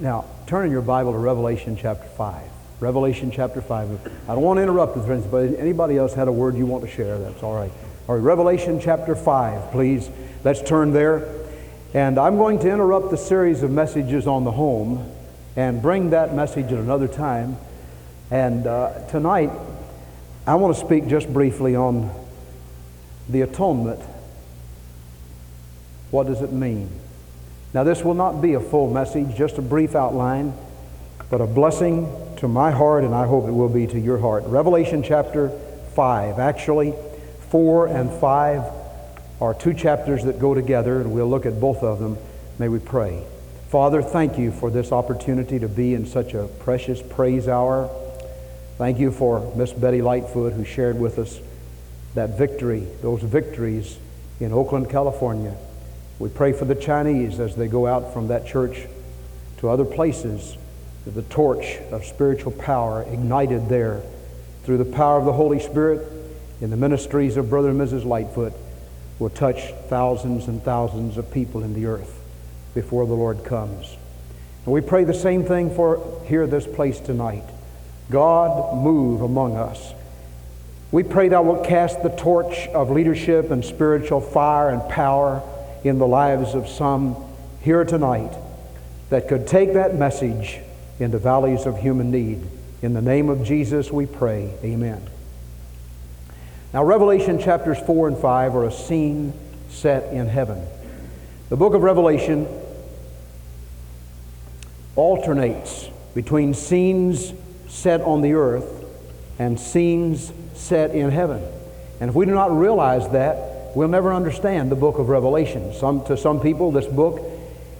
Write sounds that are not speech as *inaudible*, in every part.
Now, turn in your Bible to Revelation chapter 5. Revelation chapter 5. I don't want to interrupt you, friends, but anybody else had a word you want to share, that's all right. All right, Revelation chapter 5, please. Let's turn there. And I'm going to interrupt the series of messages on the home and bring that message at another time. And uh, tonight, I want to speak just briefly on the atonement. What does it mean? Now, this will not be a full message, just a brief outline, but a blessing to my heart, and I hope it will be to your heart. Revelation chapter 5. Actually, 4 and 5 are two chapters that go together, and we'll look at both of them. May we pray. Father, thank you for this opportunity to be in such a precious praise hour. Thank you for Miss Betty Lightfoot, who shared with us that victory, those victories in Oakland, California. We pray for the Chinese as they go out from that church to other places, that the torch of spiritual power ignited there through the power of the Holy Spirit in the ministries of Brother and Mrs. Lightfoot will touch thousands and thousands of people in the earth before the Lord comes. And we pray the same thing for here this place tonight. God, move among us. We pray thou wilt cast the torch of leadership and spiritual fire and power in the lives of some here tonight that could take that message into valleys of human need. In the name of Jesus we pray. Amen. Now, Revelation chapters 4 and 5 are a scene set in heaven. The book of Revelation alternates between scenes set on the earth and scenes set in heaven. And if we do not realize that, we'll never understand the book of Revelation. Some, to some people, this book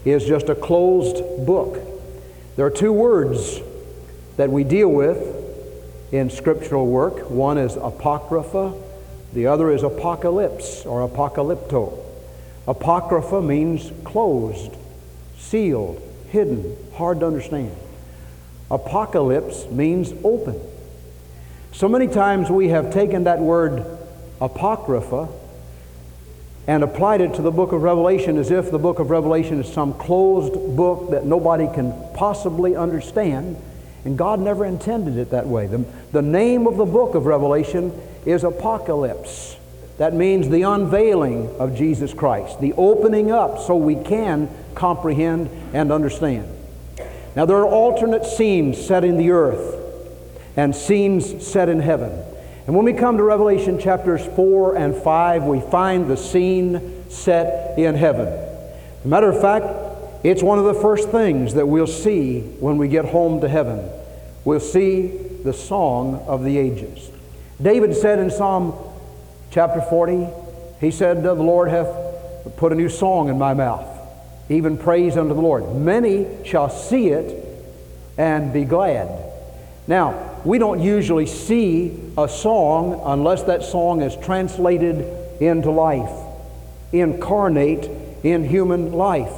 is just a closed book. There are two words that we deal with in scriptural work. One is apocrypha, the other is apocalypse or apocalypto. Apocrypha means closed, sealed, hidden, hard to understand. Apocalypse means open. So many times we have taken that word apocrypha and applied it to the book of Revelation as if the book of Revelation is some closed book that nobody can possibly understand. And God never intended it that way. The, the name of the book of Revelation is Apocalypse. That means the unveiling of Jesus Christ, the opening up so we can comprehend and understand. Now, there are alternate scenes set in the earth and scenes set in heaven. And when we come to Revelation chapters 4 and 5, we find the scene set in heaven. As a matter of fact, it's one of the first things that we'll see when we get home to heaven. We'll see the song of the ages. David said in Psalm chapter 40, he said, The Lord hath put a new song in my mouth, even praise unto the Lord. Many shall see it and be glad. Now, we don't usually see a song unless that song is translated into life, incarnate in human life.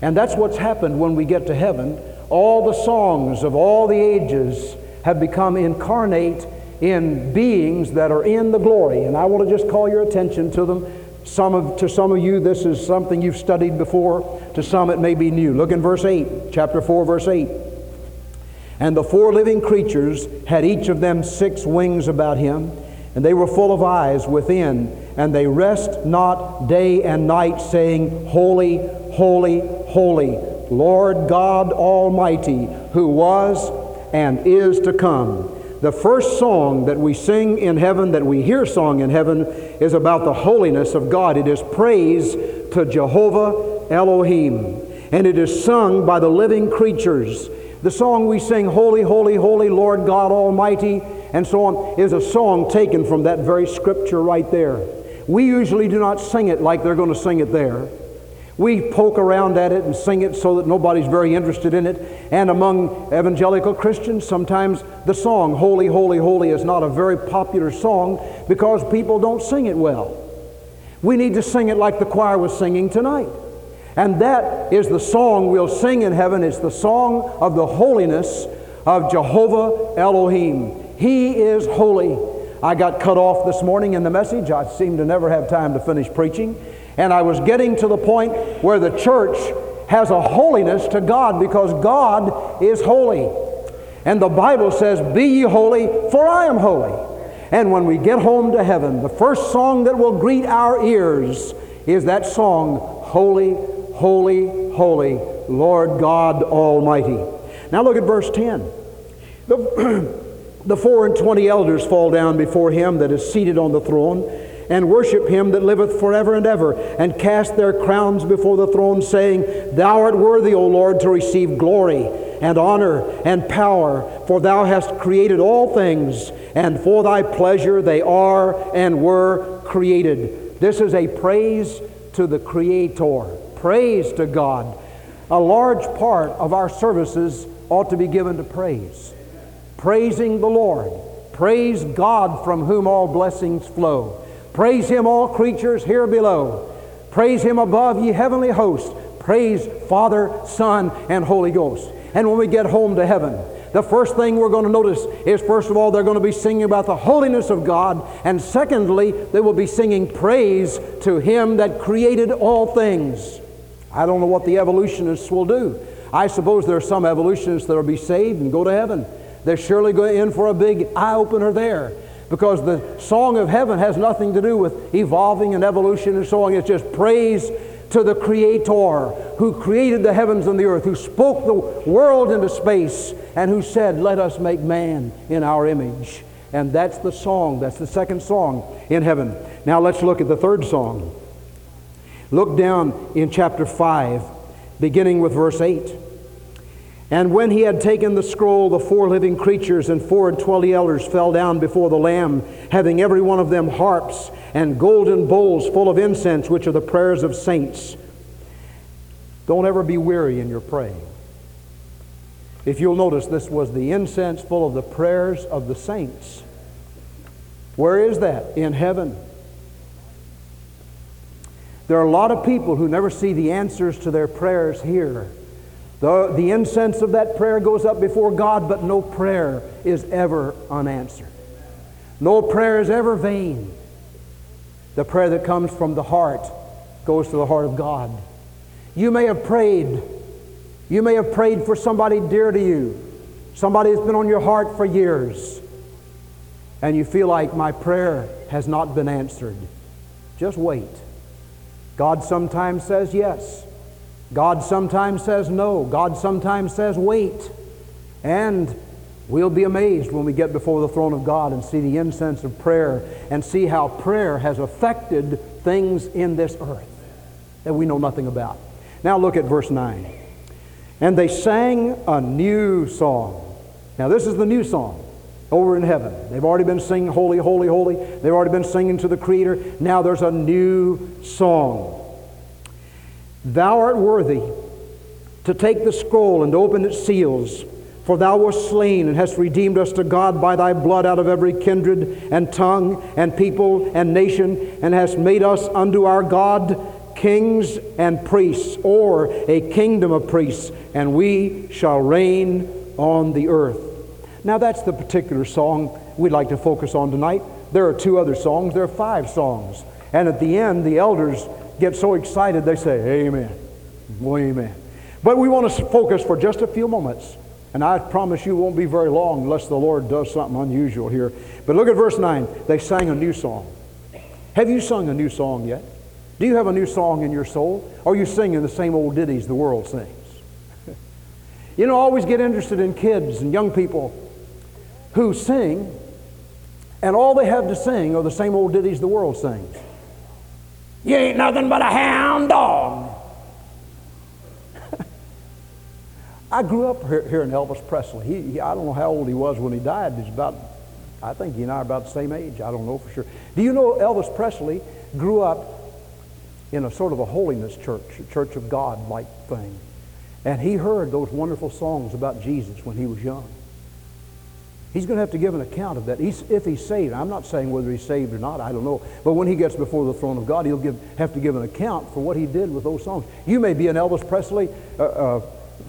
And that's what's happened when we get to heaven. All the songs of all the ages have become incarnate in beings that are in the glory. And I want to just call your attention to them. Some of, to some of you, this is something you've studied before. To some, it may be new. Look in verse 8, chapter 4, verse 8. And the four living creatures had each of them six wings about him, and they were full of eyes within, and they rest not day and night, saying, Holy, holy, holy, Lord God Almighty, who was and is to come. The first song that we sing in heaven, that we hear song in heaven, is about the holiness of God. It is praise to Jehovah Elohim, and it is sung by the living creatures. The song we sing, Holy, Holy, Holy, Lord God Almighty, and so on, is a song taken from that very scripture right there. We usually do not sing it like they're going to sing it there. We poke around at it and sing it so that nobody's very interested in it. And among evangelical Christians, sometimes the song, Holy, Holy, Holy, is not a very popular song because people don't sing it well. We need to sing it like the choir was singing tonight. And that is the song we'll sing in heaven. It's the song of the holiness of Jehovah Elohim. He is holy. I got cut off this morning in the message. I seem to never have time to finish preaching. And I was getting to the point where the church has a holiness to God because God is holy. And the Bible says, Be ye holy, for I am holy. And when we get home to heaven, the first song that will greet our ears is that song, Holy, Holy, Holy, Lord God Almighty. Now look at verse 10. The, *clears throat* the four and twenty elders fall down before him that is seated on the throne and worship him that liveth forever and ever, and cast their crowns before the throne, saying, Thou art worthy, O Lord, to receive glory and honor and power, for thou hast created all things, and for thy pleasure they are and were created. This is a praise to the Creator, praise to God. A large part of our services ought to be given to praise, praising the Lord. Praise God from whom all blessings flow. Praise him, all creatures here below. Praise him above, ye heavenly hosts. Praise Father, Son, and Holy Ghost. And when we get home to heaven, the first thing we're going to notice is, first of all, they're going to be singing about the holiness of God. And secondly, they will be singing praise to Him that created all things. I don't know what the evolutionists will do. I suppose there are some evolutionists that will be saved and go to heaven. They're surely going in for a big eye opener there because the song of heaven has nothing to do with evolving and evolution and so on. It's just praise to the Creator who created the heavens and the earth, who spoke the world into space, and who said, Let us make man in our image. And that's the song, that's the second song in heaven. Now let's look at the third song. Look down in chapter 5, beginning with verse 8. And when he had taken the scroll, the four living creatures and four and twenty elders fell down before the Lamb, having every one of them harps and golden bowls full of incense, which are the prayers of saints. Don't ever be weary in your praying. If you'll notice, this was the incense full of the prayers of the saints. Where is that? In heaven. There are a lot of people who never see the answers to their prayers here. The, the incense of that prayer goes up before God, but no prayer is ever unanswered. No prayer is ever vain. The prayer that comes from the heart goes to the heart of God. You may have prayed. You may have prayed for somebody dear to you, somebody that's been on your heart for years, and you feel like my prayer has not been answered. Just wait. God sometimes says yes. God sometimes says no. God sometimes says wait. And we'll be amazed when we get before the throne of God and see the incense of prayer and see how prayer has affected things in this earth that we know nothing about. Now look at verse 9. And they sang a new song. Now, this is the new song over in heaven. They've already been singing Holy, Holy, Holy. They've already been singing to the Creator. Now there's a new song. Thou art worthy to take the scroll and open its seals. For thou wast slain and hast redeemed us to God by thy blood out of every kindred and tongue and people and nation, and hast made us unto our God kings and priests, or a kingdom of priests, and we shall reign on the earth. Now, that's the particular song we'd like to focus on tonight. There are two other songs, there are five songs. And at the end, the elders get so excited they say, Amen. Well, amen. But we want to focus for just a few moments. And I promise you won't be very long unless the Lord does something unusual here. But look at verse 9. They sang a new song. Have you sung a new song yet? Do you have a new song in your soul? Or are you singing the same old ditties the world sings? *laughs* you know, I always get interested in kids and young people who sing, and all they have to sing are the same old ditties the world sings. You ain't nothing but a hound dog. *laughs* I grew up hearing Elvis Presley. He, he, I don't know how old he was when he died. He's about, I think he and I are about the same age. I don't know for sure. Do you know Elvis Presley grew up in a sort of a holiness church, a church of God like thing. And he heard those wonderful songs about Jesus when he was young. He's going to have to give an account of that he's, if he's saved. I'm not saying whether he's saved or not, I don't know. But when he gets before the throne of God, he'll give, have to give an account for what he did with those songs. You may be an Elvis Presley uh, uh,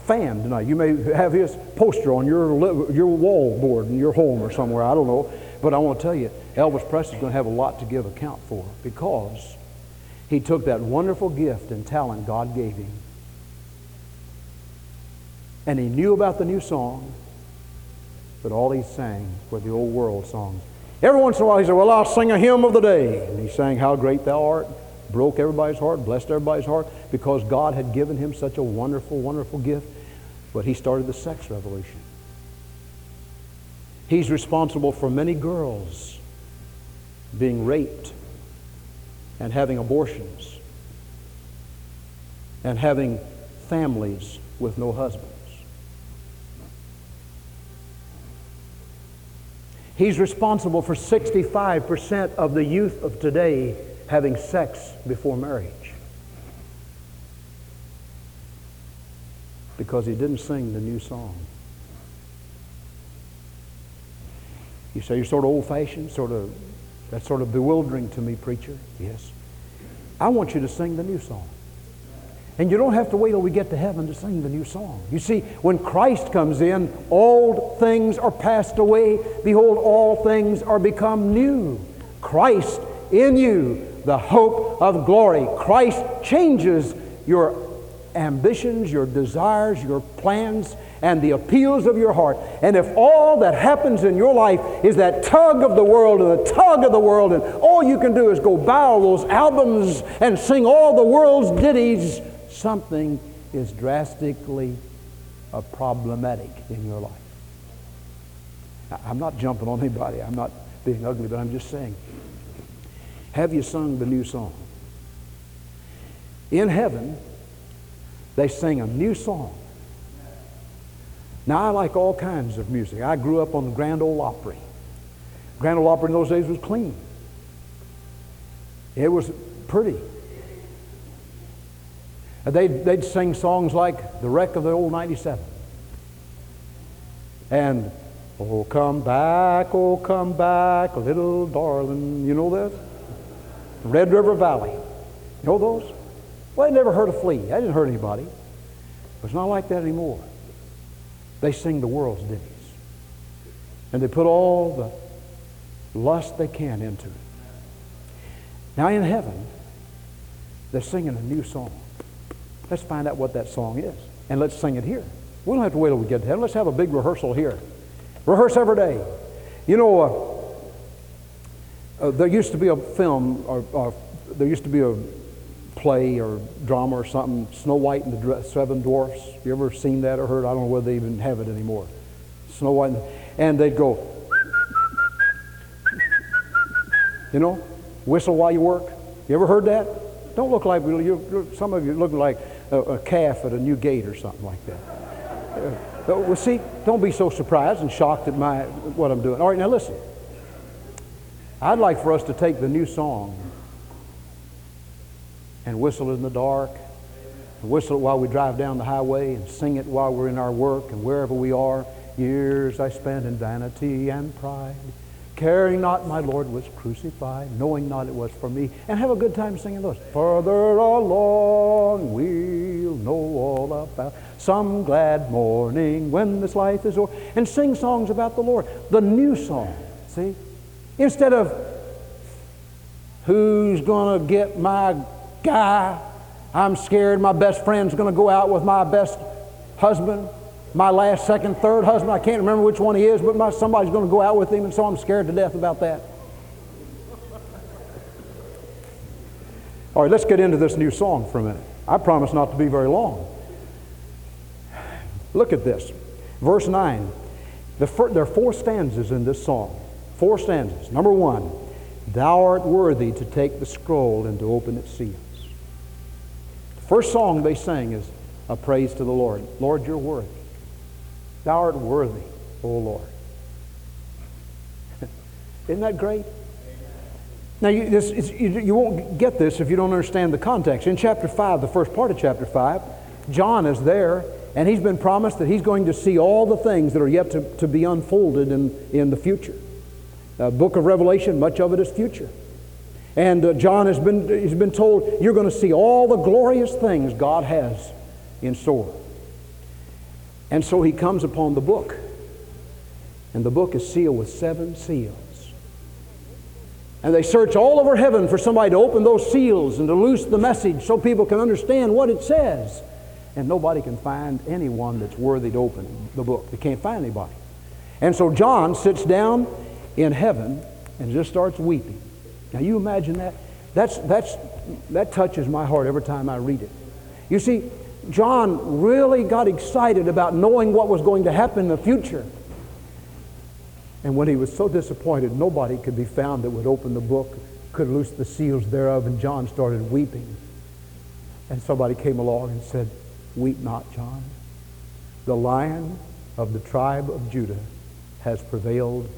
fan tonight. You may have his poster on your, your wall board in your home or somewhere. I don't know. But I want to tell you, Elvis Presley's going to have a lot to give account for because he took that wonderful gift and talent God gave him And he knew about the new song, but all he sang were the old world songs. Every once in a while he said, Well, I'll sing a hymn of the day. And he sang, How Great Thou Art, broke everybody's heart, blessed everybody's heart, because God had given him such a wonderful, wonderful gift. But he started the sex revolution. He's responsible for many girls being raped and having abortions and having families with no husbands. He's responsible for 65% of the youth of today having sex before marriage because he didn't sing the new song. You say you're sort of old fashioned, sort of, that's sort of bewildering to me, preacher. Yes. I want you to sing the new song. And you don't have to wait till we get to heaven to sing the new song. You see, when Christ comes in, old things are passed away. Behold, all things are become new. Christ in you, the hope of glory. Christ changes your ambitions, your desires, your plans, and the appeals of your heart. And if all that happens in your life is that tug of the world and the tug of the world, and all you can do is go borrow those albums and sing all the world's ditties, something is drastically uh, problematic in your life. I'm not jumping on anybody. I'm not being ugly, but I'm just saying. Have you sung the new song? In heaven, they sing a new song. Now, I like all kinds of music. I grew up on the Grand Ole Opry. Grand Ole Opry in those days was clean. It was pretty. They'd, they'd sing songs like The Wreck of the Old 97. And, Oh, come back, oh, come back, little darling. You know that? Red River Valley. You know those? Well, I never hurt a flea. I didn't hurt anybody. But it's not like that anymore. They sing the world's ditties. And they put all the lust they can into it. Now in heaven, they're singing a new song. Let's find out what that song is. And let's sing it here. We don't have to wait till we get to heaven. Let's have a big rehearsal here. Rehearse every day. You know, uh, uh, there used to be a film, or, or, there used to be a play or drama or something, Snow White and the Seven Dwarfs. You ever seen that or heard? I don't know whether they even have it anymore. Snow White, and, and they'd go, you know, whistle while you work. You ever heard that? Don't look like you. Some of you look like a, a calf at a new gate or something like that. Uh, well, see, don't be so surprised and shocked at my what I'm doing. All right, now listen. I'd like for us to take the new song and whistle it in the dark, and whistle it while we drive down the highway, and sing it while we're in our work and wherever we are. Years I spent in vanity and pride, caring not my Lord was crucified, knowing not it was for me, and have a good time singing those. Further along we'll know all about some glad morning when this life is over, and sing songs about the Lord. The new song, see? Instead of who's to get my guy. I'm scared my best friend's to go out with my best husband, my last, second, third husband. I can't remember which one he is, but my, somebody's going to go out with him, and so I'm scared to death about that. All right, let's get into this new song for a minute. I promise not to be very long. Look at this. Verse 9. The fir- there are four stanzas in this song. Four stanzas. Number one, Thou art worthy to take the scroll and to open its seals. The First song they sang is a praise to the Lord. Lord, you're worthy. Thou art worthy, O Lord. *laughs* Isn't that great? Now, you, this, you, you won't get this if you don't understand the context. In chapter 5, the first part of chapter 5, John is there, and he's been promised that he's going to see all the things that are yet to, to be unfolded in, in the future. The book of Revelation, much of it is future. And uh, John has been, he's been told, you're going to see all the glorious things God has in store. And so he comes upon the book. And the book is sealed with seven seals. And they search all over heaven for somebody to open those seals and to loose the message so people can understand what it says. and nobody can find anyone that's worthy to open the book. They can't find anybody. And so John sits down in heaven and just starts weeping. Now you imagine that? That's, that's, that touches my heart every time I read it. You see, John really got excited about knowing what was going to happen in the future. And when he was so disappointed, nobody could be found that would open the book, could loose the seals thereof, and John started weeping. And somebody came along and said, Weep not, John. The lion of the tribe of Judah has prevailed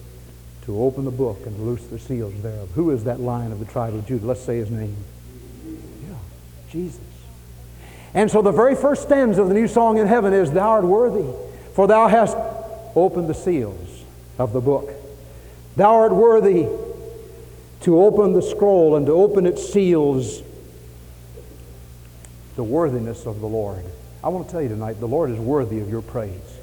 to open the book and loose the seals thereof. Who is that lion of the tribe of Judah? Let's say his name. Yeah, Jesus. And so the very first stanza of the new song in heaven is, Thou art worthy, for thou hast opened the seals of the book. Thou art worthy to open the scroll and to open its seals. The worthiness of the Lord. I want to tell you tonight, the Lord is worthy of your praise.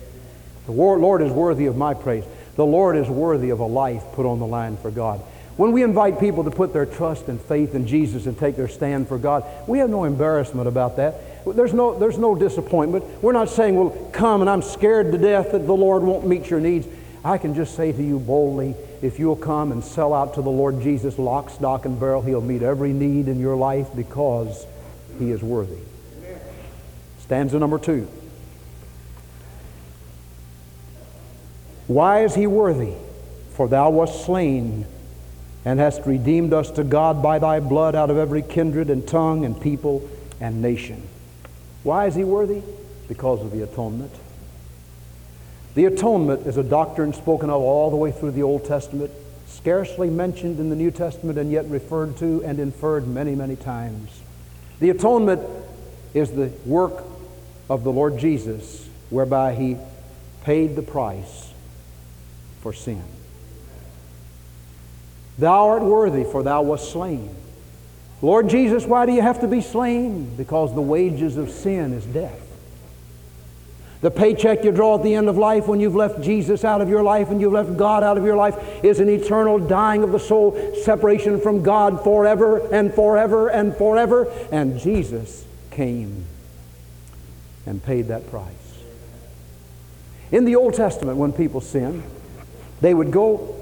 The Lord is worthy of my praise. The Lord is worthy of a life put on the line for God. When we invite people to put their trust and faith in Jesus and take their stand for God, we have no embarrassment about that. There's no, there's no disappointment. We're not saying, well, come and I'm scared to death that the Lord won't meet your needs. I can just say to you boldly, if you'll come and sell out to the Lord Jesus, lock, stock, and barrel, He'll meet every need in your life because He is worthy. Stanza number two. Why is He worthy? For Thou wast slain and hast redeemed us to God by thy blood out of every kindred and tongue and people and nation. Why is he worthy? Because of the atonement. The atonement is a doctrine spoken of all the way through the Old Testament, scarcely mentioned in the New Testament, and yet referred to and inferred many, many times. The atonement is the work of the Lord Jesus, whereby he paid the price for sin. Thou art worthy, for thou wast slain. Lord Jesus, why do you have to be slain? Because the wages of sin is death. The paycheck you draw at the end of life when you've left Jesus out of your life and you've left God out of your life is an eternal dying of the soul, separation from God forever and forever and forever. And Jesus came and paid that price. In the Old Testament, when people sinned, they would go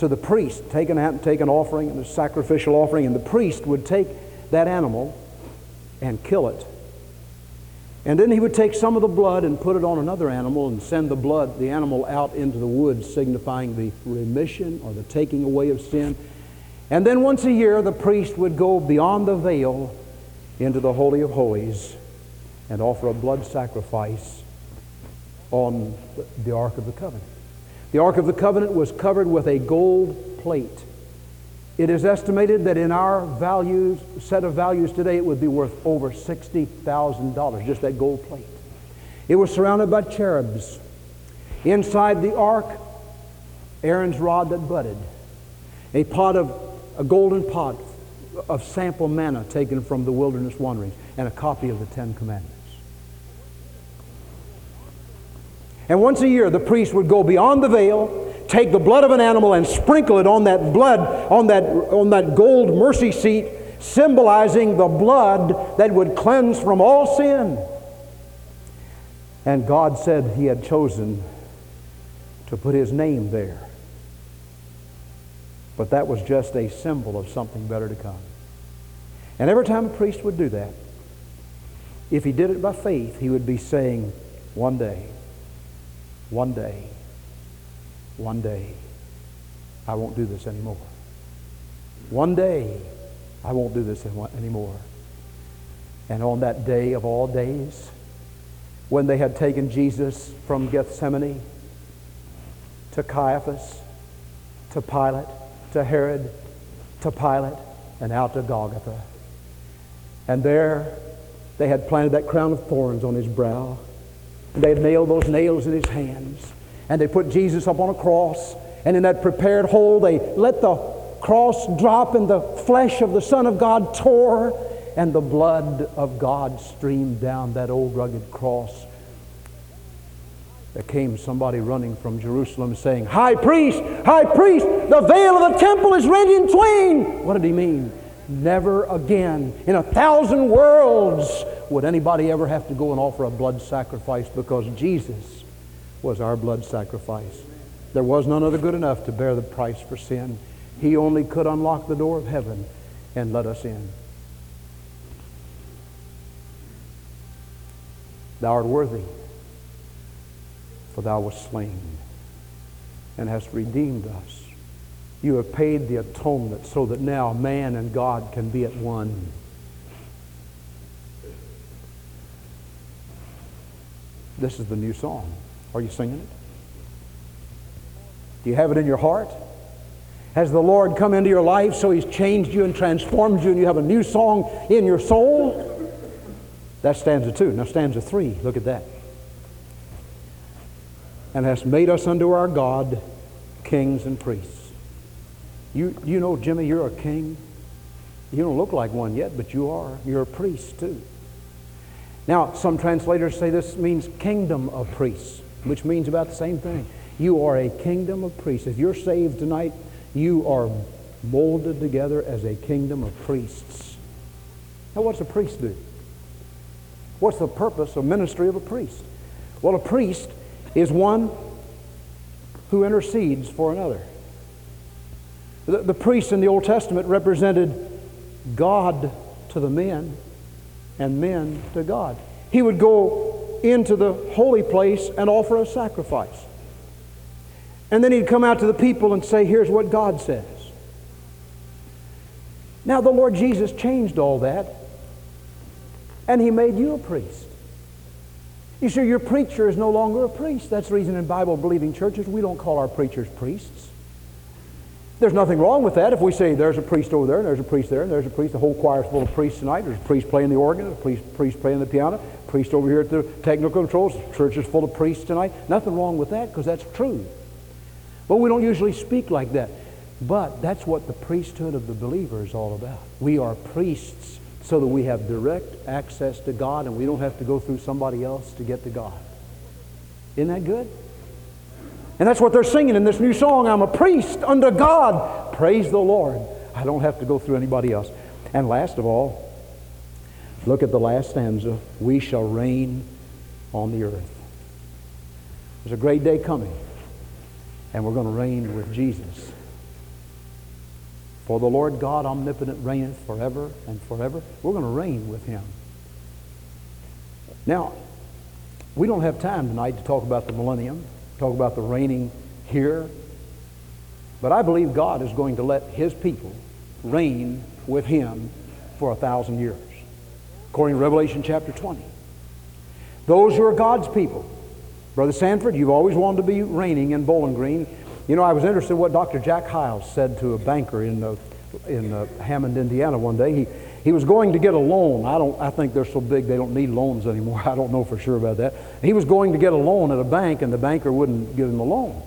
to the priest, take an, take an offering, a sacrificial offering, and the priest would take that animal and kill it. And then he would take some of the blood and put it on another animal and send the blood, the animal, out into the woods, signifying the remission or the taking away of sin. And then once a year, the priest would go beyond the veil into the Holy of Holies and offer a blood sacrifice on the Ark of the Covenant. The Ark of the Covenant was covered with a gold plate. It is estimated that in our values, set of values today, it would be worth over $60,000, just that gold plate. It was surrounded by cherubs. Inside the ark, Aaron's rod that budded, a pot of, a golden pot of sample manna taken from the wilderness wanderings, and a copy of the Ten Commandments. And once a year, the priest would go beyond the veil, take the blood of an animal, and sprinkle it on that blood, on that, on that gold mercy seat, symbolizing the blood that would cleanse from all sin. And God said He had chosen to put His name there. But that was just a symbol of something better to come. And every time a priest would do that, if he did it by faith, he would be saying, One day, one day, one day, I won't do this anymore. One day, I won't do this anymore. And on that day of all days, when they had taken Jesus from Gethsemane to Caiaphas, to Pilate, to Herod, to Pilate, and out to Golgotha. And there they had planted that crown of thorns on his brow. They nailed those nails in his hands. And they put Jesus up on a cross. And in that prepared hole, they let the cross drop, and the flesh of the Son of God tore, and the blood of God streamed down that old rugged cross. There came somebody running from Jerusalem saying, High priest, high priest, the veil of the temple is rent in twain. What did he mean? Never again. In a thousand worlds would anybody ever have to go and offer a blood sacrifice because Jesus was our blood sacrifice. There was none other good enough to bear the price for sin. He only could unlock the door of heaven and let us in. Thou art worthy, for thou wast slain and hast redeemed us. You have paid the atonement so that now man and God can be at one. This is the new song. Are you singing it? Do you have it in your heart? Has the Lord come into your life so He's changed you and transformed you and you have a new song in your soul? That's stanza two. Now, stanza three, look at that. And has made us unto our God kings and priests. You, you know, Jimmy, you're a king. You don't look like one yet, but you are. You're a priest, too. Now, some translators say this means kingdom of priests, which means about the same thing. You are a kingdom of priests. If you're saved tonight, you are molded together as a kingdom of priests. Now, what's a priest do? What's the purpose of ministry of a priest? Well, a priest is one who intercedes for another. The, the priests in the Old Testament represented God to the men and men to God. He would go into the holy place and offer a sacrifice. And then he'd come out to the people and say, Here's what God says. Now, the Lord Jesus changed all that and he made you a priest. You see, your preacher is no longer a priest. That's the reason in Bible believing churches we don't call our preachers priests. There's nothing wrong with that if we say there's a priest over there, and there's a priest there, and there's a priest. The whole choir's full of priests tonight. There's a priest playing the organ, a priest, priest playing the piano, a priest over here at the technical controls. The church is full of priests tonight. Nothing wrong with that because that's true. But we don't usually speak like that. But that's what the priesthood of the believer is all about. We are priests so that we have direct access to God and we don't have to go through somebody else to get to God. Isn't that good? And that's what they're singing in this new song. I'm a priest under God. Praise the Lord. I don't have to go through anybody else. And last of all, look at the last stanza. We shall reign on the earth. There's a great day coming, and we're going to reign with Jesus. For the Lord God omnipotent reigneth forever and forever. We're going to reign with him. Now, we don't have time tonight to talk about the millennium, talk about the reigning here. But I believe God is going to let his people reign with him for a thousand years, according to Revelation chapter 20. Those who are God's people. Brother Sanford, you've always wanted to be reigning in Bowling Green. You know, I was interested in what Dr. Jack Hyles said to a banker in, uh, in uh, Hammond, Indiana one day. He, he was going to get a loan. I, don't, I think they're so big they don't need loans anymore. *laughs* I don't know for sure about that. He was going to get a loan at a bank, and the banker wouldn't give him a loan.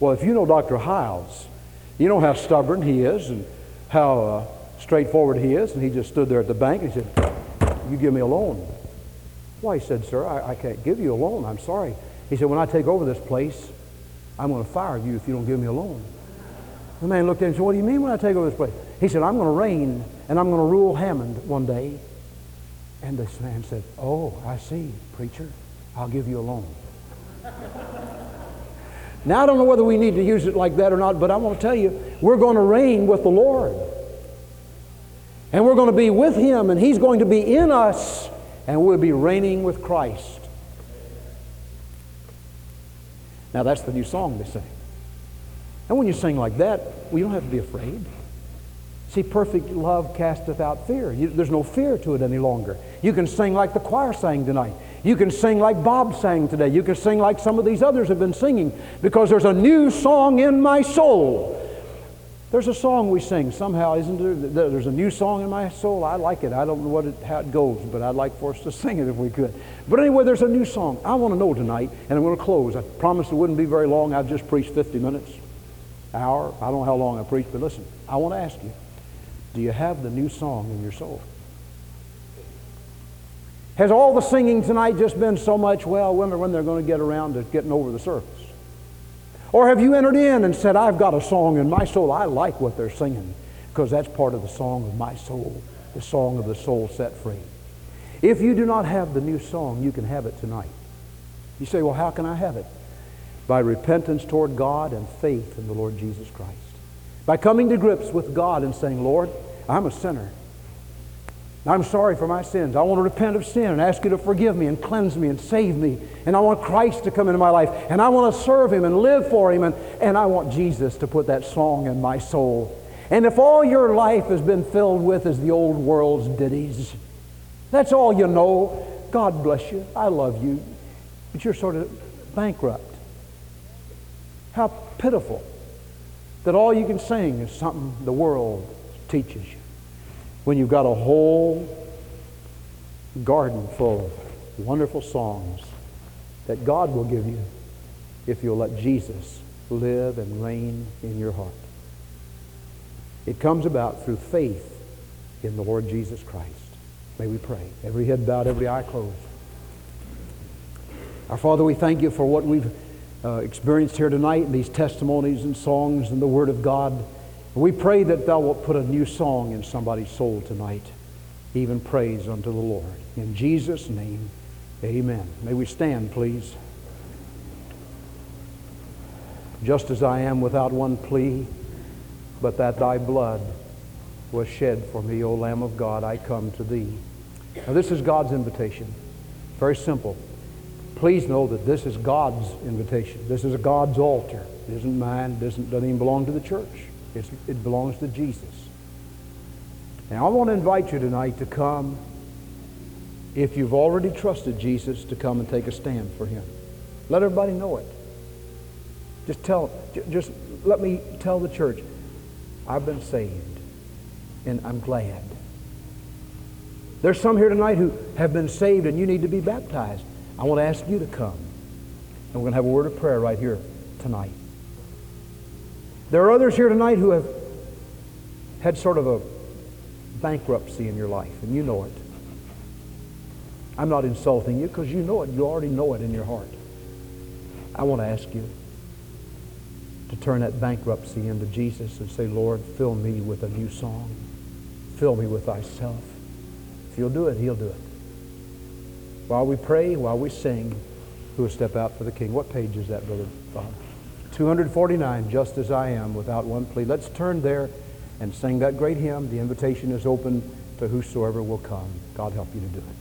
Well, if you know Dr. Hyles, you know how stubborn he is and how uh, straightforward he is. And he just stood there at the bank and he said, You give me a loan. Why, he said, Sir, I, I can't give you a loan. I'm sorry. He said, When I take over this place, I'm going to fire you if you don't give me a loan. The man looked at him and said, What do you mean when I take over this place? He said, I'm going to reign and I'm going to rule Hammond one day. And this man said, Oh, I see, preacher. I'll give you a loan. now, I don't know whether we need to use it like that or not, but I want to tell you, we're going to reign with the Lord. And we're going to be with Him, and He's going to be in us, and we'll be reigning with Christ. Now, that's the new song they sing. And when you sing like that, well, you don't have to be afraid. See, perfect love casteth out fear. You, there's no fear to it any longer. You can sing like the choir sang tonight. You can sing like Bob sang today. You can sing like some of these others have been singing because there's a new song in my soul. There's a song we sing somehow, isn't there? There's a new song in my soul. I like it. I don't know what it, how it goes, but I'd like for us to *laughs* sing it if we could. But anyway, there's a new song. I want to know tonight, and I'm going to close. I promised it wouldn't be very long. I've just preached 50 minutes, hour. I don't know how long I preached, but listen, I want to ask you, do you have the new song in your soul? Has all the singing tonight just been so much, well, wonder when they're going to get around to getting over the surface? Or have you entered in and said, I've got a song in my soul. I like what they're singing. because that's part of the song of my soul, the song of the soul set free. If you do not have the new song, you can have it tonight. You say, well, how can I have it? By repentance toward God and faith in the Lord Jesus Christ. By coming to grips with God and saying, Lord, I'm a sinner. I'm sorry for my sins. I want to repent of sin and ask you to forgive me and cleanse me and save me. And I want Christ to come into my life. And I want to serve him and live for him. And, and I want Jesus to put that song in my soul. And if all your life has been filled with is the old world's ditties, that's all you know, God bless you. I love you. But you're sort of bankrupt. How pitiful that all you can sing is something the world teaches you when you've got a whole garden full of wonderful songs that God will give you if you'll let Jesus live and reign in your heart. It comes about through faith in the Lord Jesus Christ. May we pray. Every head bowed, every eye closed. Our Father, we thank you for what we've uh, experienced here tonight these testimonies and songs and the Word of God. We pray that thou wilt put a new song in somebody's soul tonight, even praise unto the Lord. In Jesus' name, amen. May we stand, please. Just as I am without one plea, but that thy blood was shed for me, O Lamb of God, I come to thee. Now, this is God's invitation. Very simple. Please know that this is God's invitation. This is God's altar. It isn't mine. It doesn't, doesn't even belong to the church. It's, it belongs to Jesus. And I want to invite you tonight to come, if you've already trusted Jesus, to come and take a stand for him. Let everybody know it. Just tell, just let me tell the church, I've been saved, and I'm glad. There's some here tonight who have been saved, and you need to be baptized. I want to ask you to come. And we're going to have a word of prayer right here tonight. There are others here tonight who have had sort of a bankruptcy in your life, and you know it. I'm not insulting you because you know it. You already know it in your heart. I want to ask you to turn that bankruptcy into Jesus and say, Lord, fill me with a new song. Fill me with thyself. If you'll do it, he'll do it. While we pray, while we sing, who will step out for the king? What page is that, Brother Bob? 249, just as I am, without one plea. Let's turn there and sing that great hymn. The invitation is open to whosoever will come. God help you to do it.